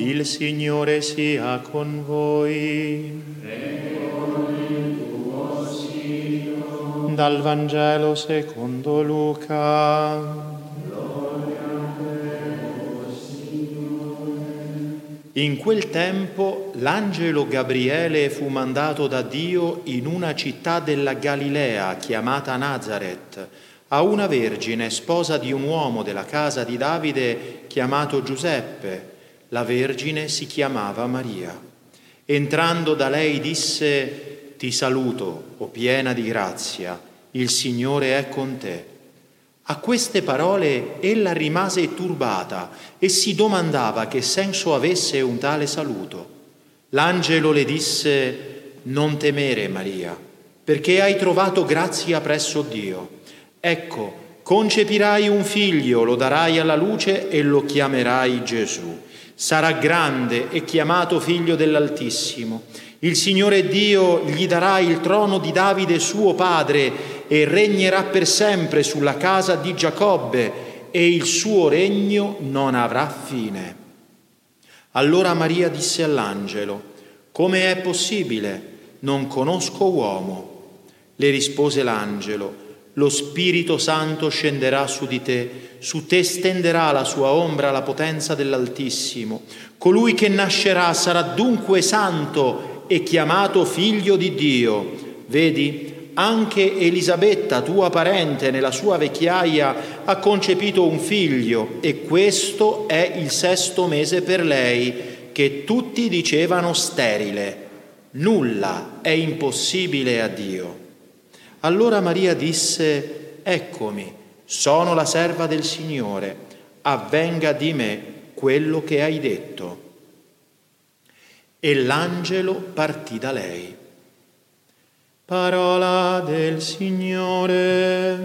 Il Signore sia con voi. Dal Vangelo secondo Luca. In quel tempo l'angelo Gabriele fu mandato da Dio in una città della Galilea chiamata Nazareth a una vergine sposa di un uomo della casa di Davide chiamato Giuseppe. La vergine si chiamava Maria. Entrando da lei disse, Ti saluto, o piena di grazia, il Signore è con te. A queste parole ella rimase turbata e si domandava che senso avesse un tale saluto. L'angelo le disse, Non temere Maria, perché hai trovato grazia presso Dio. Ecco, concepirai un figlio, lo darai alla luce e lo chiamerai Gesù. Sarà grande e chiamato figlio dell'Altissimo. Il Signore Dio gli darà il trono di Davide suo padre e regnerà per sempre sulla casa di Giacobbe e il suo regno non avrà fine. Allora Maria disse all'angelo, come è possibile? Non conosco uomo. Le rispose l'angelo, lo Spirito Santo scenderà su di te, su te stenderà la sua ombra la potenza dell'Altissimo. Colui che nascerà sarà dunque santo e chiamato figlio di Dio. Vedi, anche Elisabetta, tua parente, nella sua vecchiaia ha concepito un figlio e questo è il sesto mese per lei, che tutti dicevano sterile. Nulla è impossibile a Dio. Allora Maria disse, eccomi, sono la serva del Signore, avvenga di me quello che hai detto. E l'angelo partì da lei. Parola del Signore.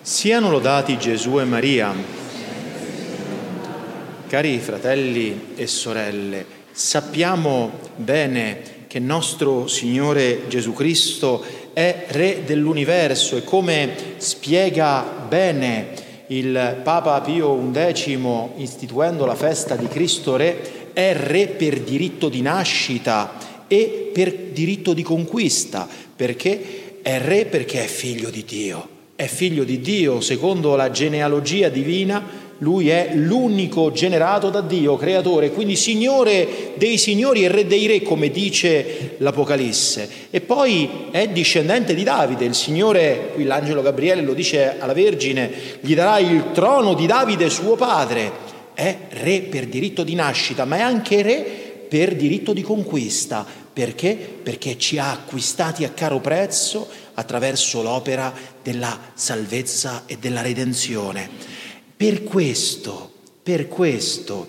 Siano lodati Gesù e Maria. Cari fratelli e sorelle, Sappiamo bene che nostro Signore Gesù Cristo è Re dell'universo e come spiega bene il Papa Pio XI istituendo la festa di Cristo Re, è Re per diritto di nascita e per diritto di conquista, perché è Re perché è figlio di Dio, è figlio di Dio secondo la genealogia divina lui è l'unico generato da Dio, creatore, quindi Signore dei signori e Re dei re, come dice l'Apocalisse. E poi è discendente di Davide, il Signore, qui l'angelo Gabriele lo dice alla Vergine, gli darà il trono di Davide suo padre. È re per diritto di nascita, ma è anche re per diritto di conquista. Perché? Perché ci ha acquistati a caro prezzo attraverso l'opera della salvezza e della redenzione. Per questo, per questo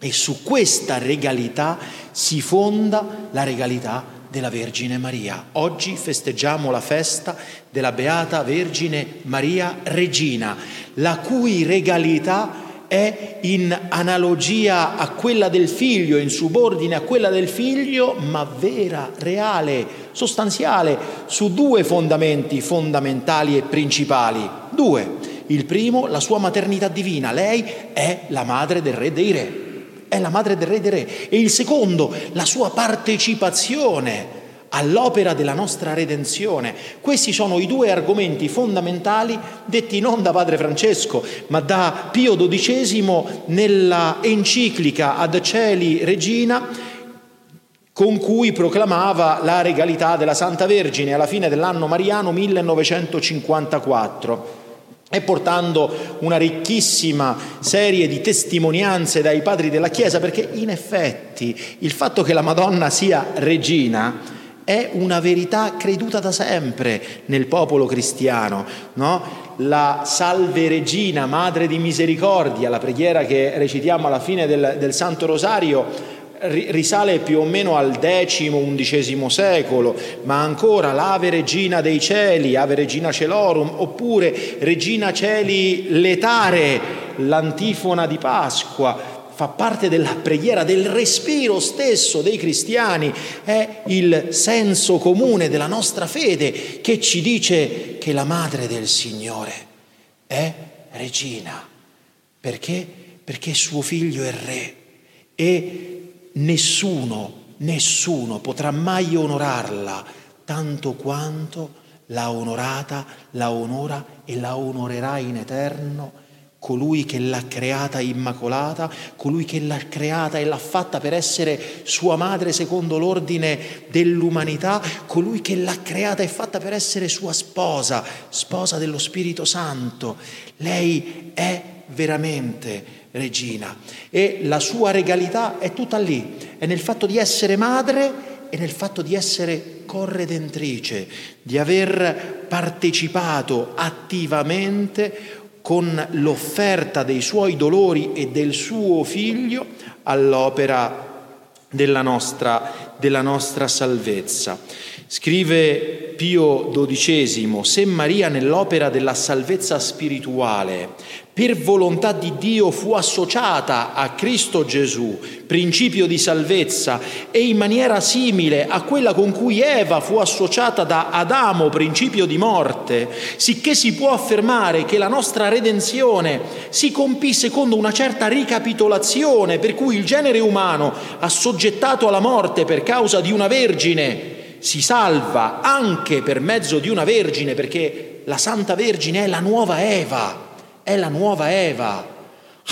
e su questa regalità si fonda la regalità della Vergine Maria. Oggi festeggiamo la festa della Beata Vergine Maria Regina, la cui regalità è in analogia a quella del figlio, in subordine a quella del figlio, ma vera, reale, sostanziale, su due fondamenti fondamentali e principali. Due. Il primo, la sua maternità divina, lei è la madre del re dei re, è la madre del re dei re. E il secondo, la sua partecipazione all'opera della nostra redenzione. Questi sono i due argomenti fondamentali detti non da Padre Francesco, ma da Pio XII nella enciclica Ad Celi Regina con cui proclamava la regalità della Santa Vergine alla fine dell'anno mariano 1954 e portando una ricchissima serie di testimonianze dai padri della Chiesa, perché in effetti il fatto che la Madonna sia regina è una verità creduta da sempre nel popolo cristiano. No? La Salve Regina, Madre di Misericordia, la preghiera che recitiamo alla fine del, del Santo Rosario, risale più o meno al X-XI secolo, ma ancora l'Ave Regina dei Cieli, Ave Regina Celorum, oppure Regina Celi Letare, l'antifona di Pasqua, fa parte della preghiera, del respiro stesso dei cristiani, è il senso comune della nostra fede che ci dice che la Madre del Signore è regina. Perché? Perché suo figlio è re e nessuno, nessuno potrà mai onorarla tanto quanto l'ha onorata, la onora e la onorerà in eterno colui che l'ha creata immacolata, colui che l'ha creata e l'ha fatta per essere sua madre secondo l'ordine dell'umanità, colui che l'ha creata e fatta per essere sua sposa, sposa dello Spirito Santo. Lei è veramente regina e la sua regalità è tutta lì, è nel fatto di essere madre e nel fatto di essere corredentrice, di aver partecipato attivamente con l'offerta dei suoi dolori e del suo figlio all'opera della nostra, della nostra salvezza. Scrive Pio XII, se Maria nell'opera della salvezza spirituale per volontà di Dio fu associata a Cristo Gesù, principio di salvezza, e in maniera simile a quella con cui Eva fu associata da Adamo, principio di morte, sicché si può affermare che la nostra redenzione si compì secondo una certa ricapitolazione, per cui il genere umano, assoggettato alla morte per causa di una vergine, si salva anche per mezzo di una vergine, perché la Santa Vergine è la nuova Eva, è la nuova Eva.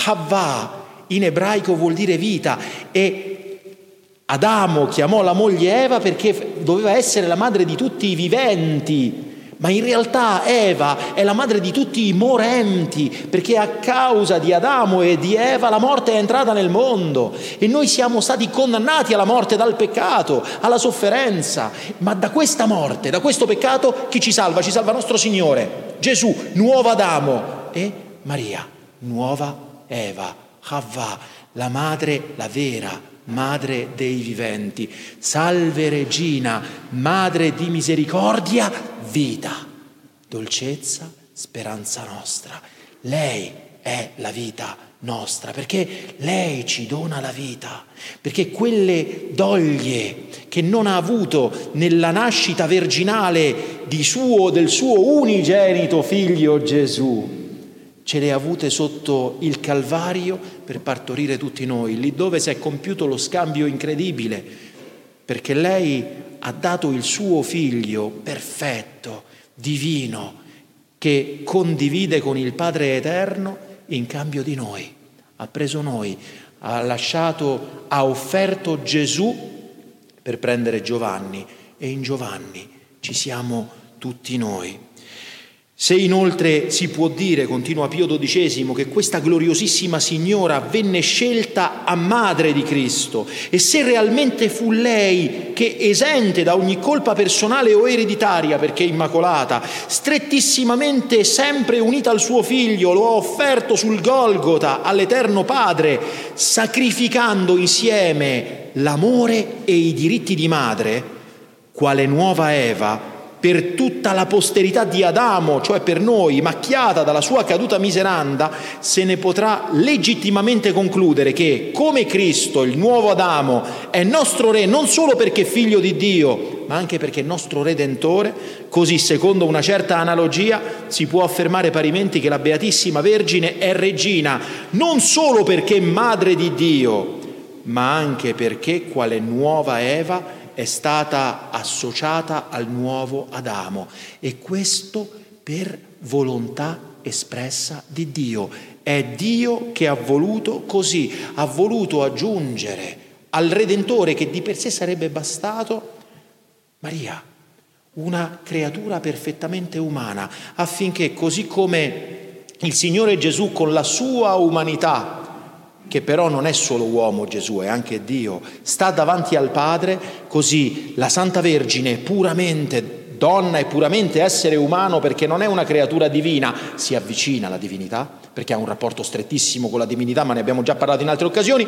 Havva in ebraico vuol dire vita e Adamo chiamò la moglie Eva perché doveva essere la madre di tutti i viventi ma in realtà Eva è la madre di tutti i morenti, perché a causa di Adamo e di Eva la morte è entrata nel mondo e noi siamo stati condannati alla morte dal peccato, alla sofferenza, ma da questa morte, da questo peccato chi ci salva? Ci salva nostro Signore, Gesù, nuovo Adamo e Maria, nuova Eva, Havva, la madre, la vera Madre dei viventi. Salve Regina, Madre di misericordia, vita, dolcezza, speranza nostra. Lei è la vita nostra, perché lei ci dona la vita, perché quelle doglie che non ha avuto nella nascita virginale di suo, del suo unigenito figlio Gesù, ce le ha avute sotto il Calvario per partorire tutti noi, lì dove si è compiuto lo scambio incredibile, perché lei ha dato il suo figlio perfetto, divino, che condivide con il Padre Eterno in cambio di noi. Ha preso noi, ha lasciato, ha offerto Gesù per prendere Giovanni e in Giovanni ci siamo tutti noi. Se inoltre si può dire, continua Pio XII, che questa gloriosissima signora venne scelta a madre di Cristo. E se realmente fu lei che, esente da ogni colpa personale o ereditaria perché immacolata, strettissimamente sempre unita al suo figlio, lo ha offerto sul Golgota all'Eterno Padre, sacrificando insieme l'amore e i diritti di madre, quale nuova Eva per tutta la posterità di Adamo, cioè per noi, macchiata dalla sua caduta miseranda, se ne potrà legittimamente concludere che, come Cristo, il nuovo Adamo, è nostro Re non solo perché è figlio di Dio, ma anche perché è nostro Redentore, così secondo una certa analogia si può affermare parimenti che la Beatissima Vergine è regina, non solo perché è madre di Dio, ma anche perché, quale nuova Eva, è stata associata al nuovo Adamo e questo per volontà espressa di Dio. È Dio che ha voluto così, ha voluto aggiungere al Redentore che di per sé sarebbe bastato Maria, una creatura perfettamente umana, affinché così come il Signore Gesù con la sua umanità che però non è solo uomo Gesù, è anche Dio, sta davanti al Padre, così la Santa Vergine puramente donna e puramente essere umano perché non è una creatura divina, si avvicina alla divinità, perché ha un rapporto strettissimo con la divinità, ma ne abbiamo già parlato in altre occasioni,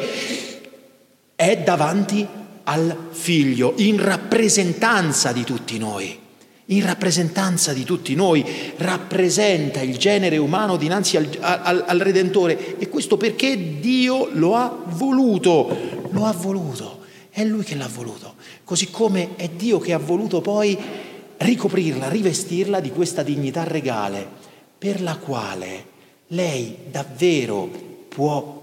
è davanti al figlio in rappresentanza di tutti noi in rappresentanza di tutti noi, rappresenta il genere umano dinanzi al, al, al, Redentore. E questo perché Dio lo ha voluto, lo ha voluto, è Lui che l'ha voluto, così come è Dio che ha voluto poi ricoprirla, rivestirla di questa dignità regale, per la quale Lei davvero può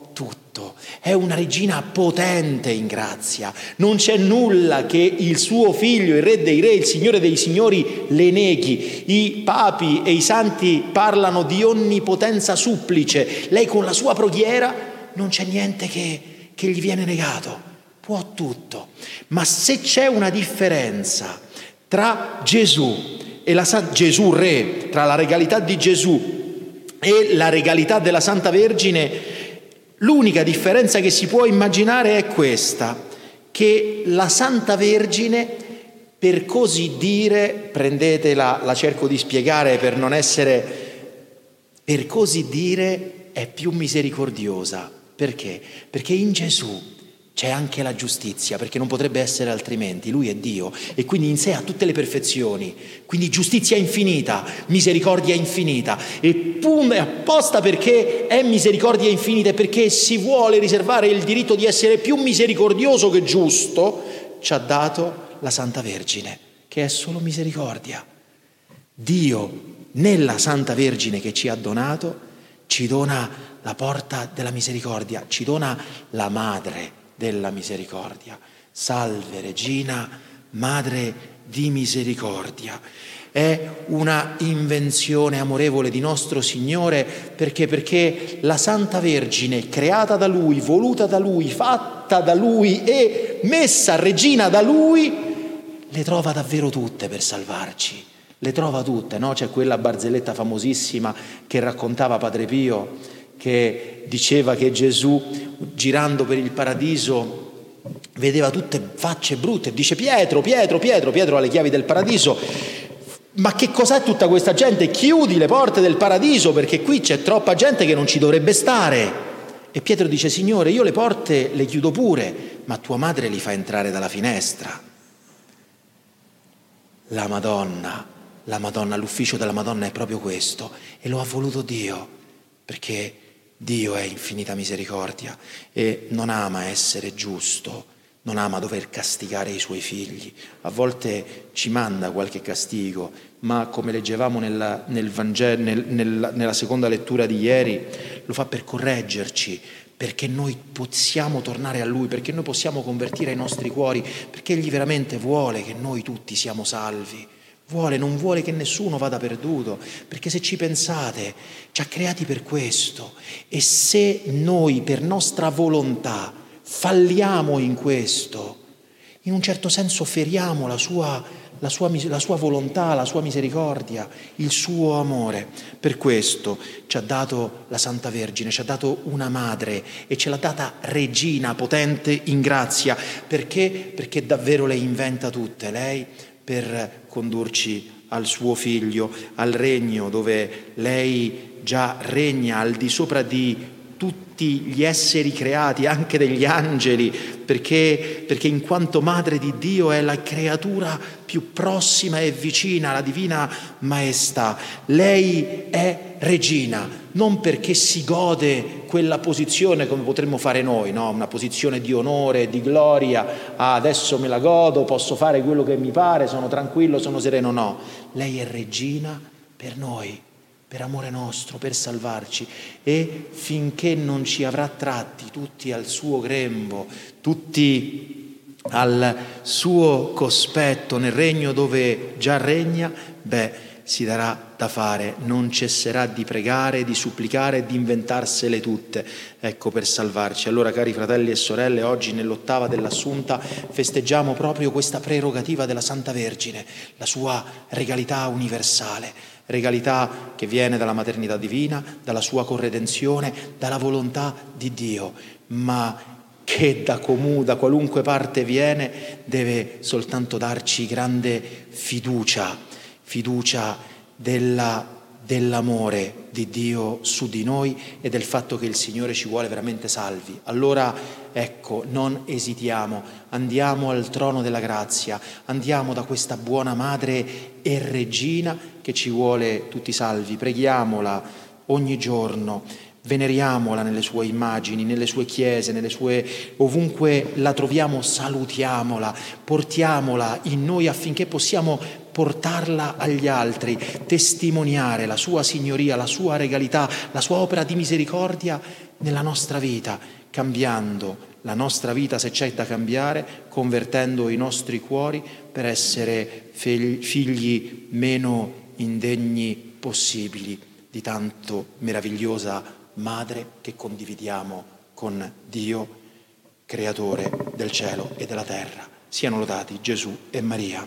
tutto, è una regina potente in grazia, non c'è nulla che il suo figlio, il re dei re, il signore dei signori le neghi. I papi e i santi parlano di onnipotenza supplice, lei con la sua preghiera non c'è niente che, che gli viene negato, può tutto. Ma se c'è una differenza tra Gesù e la San... Gesù Re, tra la regalità di Gesù e la regalità della Santa Vergine, L'unica differenza che si può immaginare è questa, che la Santa Vergine, per così dire, prendetela, la cerco di spiegare per non essere, per così dire, è più misericordiosa. Perché? Perché in Gesù c'è anche la giustizia, perché non potrebbe essere altrimenti. Lui è Dio e quindi in sé ha tutte le perfezioni. Quindi giustizia infinita, misericordia infinita. E pum, è apposta perché è misericordia infinita e perché si vuole riservare il diritto di essere più misericordioso che giusto, ci ha dato la Santa Vergine, che è solo misericordia. Dio, nella Santa Vergine che ci ha donato, ci dona la porta della misericordia, ci dona la madre della misericordia. Salve Regina, Madre di misericordia. È una invenzione amorevole di nostro Signore perché? Perché la Santa Vergine, creata da Lui, voluta da Lui, fatta da Lui e messa regina da Lui, le trova davvero tutte per salvarci. Le trova tutte, no? C'è quella barzelletta famosissima che raccontava Padre Pio che diceva che Gesù girando per il paradiso vedeva tutte facce brutte, dice Pietro, Pietro, Pietro, Pietro ha le chiavi del paradiso, ma che cos'è tutta questa gente? Chiudi le porte del paradiso perché qui c'è troppa gente che non ci dovrebbe stare. E Pietro dice, Signore, io le porte le chiudo pure, ma tua madre li fa entrare dalla finestra. La Madonna, la Madonna, l'ufficio della Madonna è proprio questo e lo ha voluto Dio, perché Dio è infinita misericordia e non ama essere giusto, non ama dover castigare i suoi figli. A volte ci manda qualche castigo, ma come leggevamo nella, nel Vangelo, nel, nel, nella seconda lettura di ieri, lo fa per correggerci, perché noi possiamo tornare a Lui, perché noi possiamo convertire i nostri cuori, perché Egli veramente vuole che noi tutti siamo salvi. Vuole, non vuole che nessuno vada perduto, perché se ci pensate, ci ha creati per questo e se noi per nostra volontà falliamo in questo, in un certo senso feriamo la sua, la sua, la sua volontà, la sua misericordia, il suo amore. Per questo ci ha dato la Santa Vergine, ci ha dato una madre e ce l'ha data regina potente in grazia. Perché? Perché davvero le inventa tutte lei per condurci al suo figlio, al regno dove lei già regna al di sopra di tutti gli esseri creati, anche degli angeli, perché, perché, in quanto madre di Dio è la creatura più prossima e vicina alla divina maestà. Lei è regina, non perché si gode quella posizione come potremmo fare noi, no? una posizione di onore, di gloria, ah, adesso me la godo, posso fare quello che mi pare, sono tranquillo, sono sereno, no, lei è regina per noi per amore nostro, per salvarci e finché non ci avrà tratti tutti al suo grembo, tutti al suo cospetto nel regno dove già regna, beh, si darà da fare, non cesserà di pregare, di supplicare, di inventarsele tutte, ecco per salvarci. Allora, cari fratelli e sorelle, oggi nell'ottava dell'Assunta festeggiamo proprio questa prerogativa della Santa Vergine, la sua regalità universale regalità che viene dalla maternità divina, dalla sua corredenzione, dalla volontà di Dio, ma che da comune, da qualunque parte viene, deve soltanto darci grande fiducia, fiducia della dell'amore di Dio su di noi e del fatto che il Signore ci vuole veramente salvi. Allora ecco, non esitiamo, andiamo al trono della grazia, andiamo da questa buona madre e regina che ci vuole tutti salvi, preghiamola ogni giorno. Veneriamola nelle sue immagini, nelle sue chiese, nelle sue... ovunque la troviamo, salutiamola, portiamola in noi affinché possiamo portarla agli altri, testimoniare la sua signoria, la sua regalità, la sua opera di misericordia nella nostra vita, cambiando la nostra vita se c'è da cambiare, convertendo i nostri cuori per essere figli meno indegni possibili di tanto meravigliosa madre che condividiamo con Dio, creatore del cielo e della terra. Siano lodati Gesù e Maria.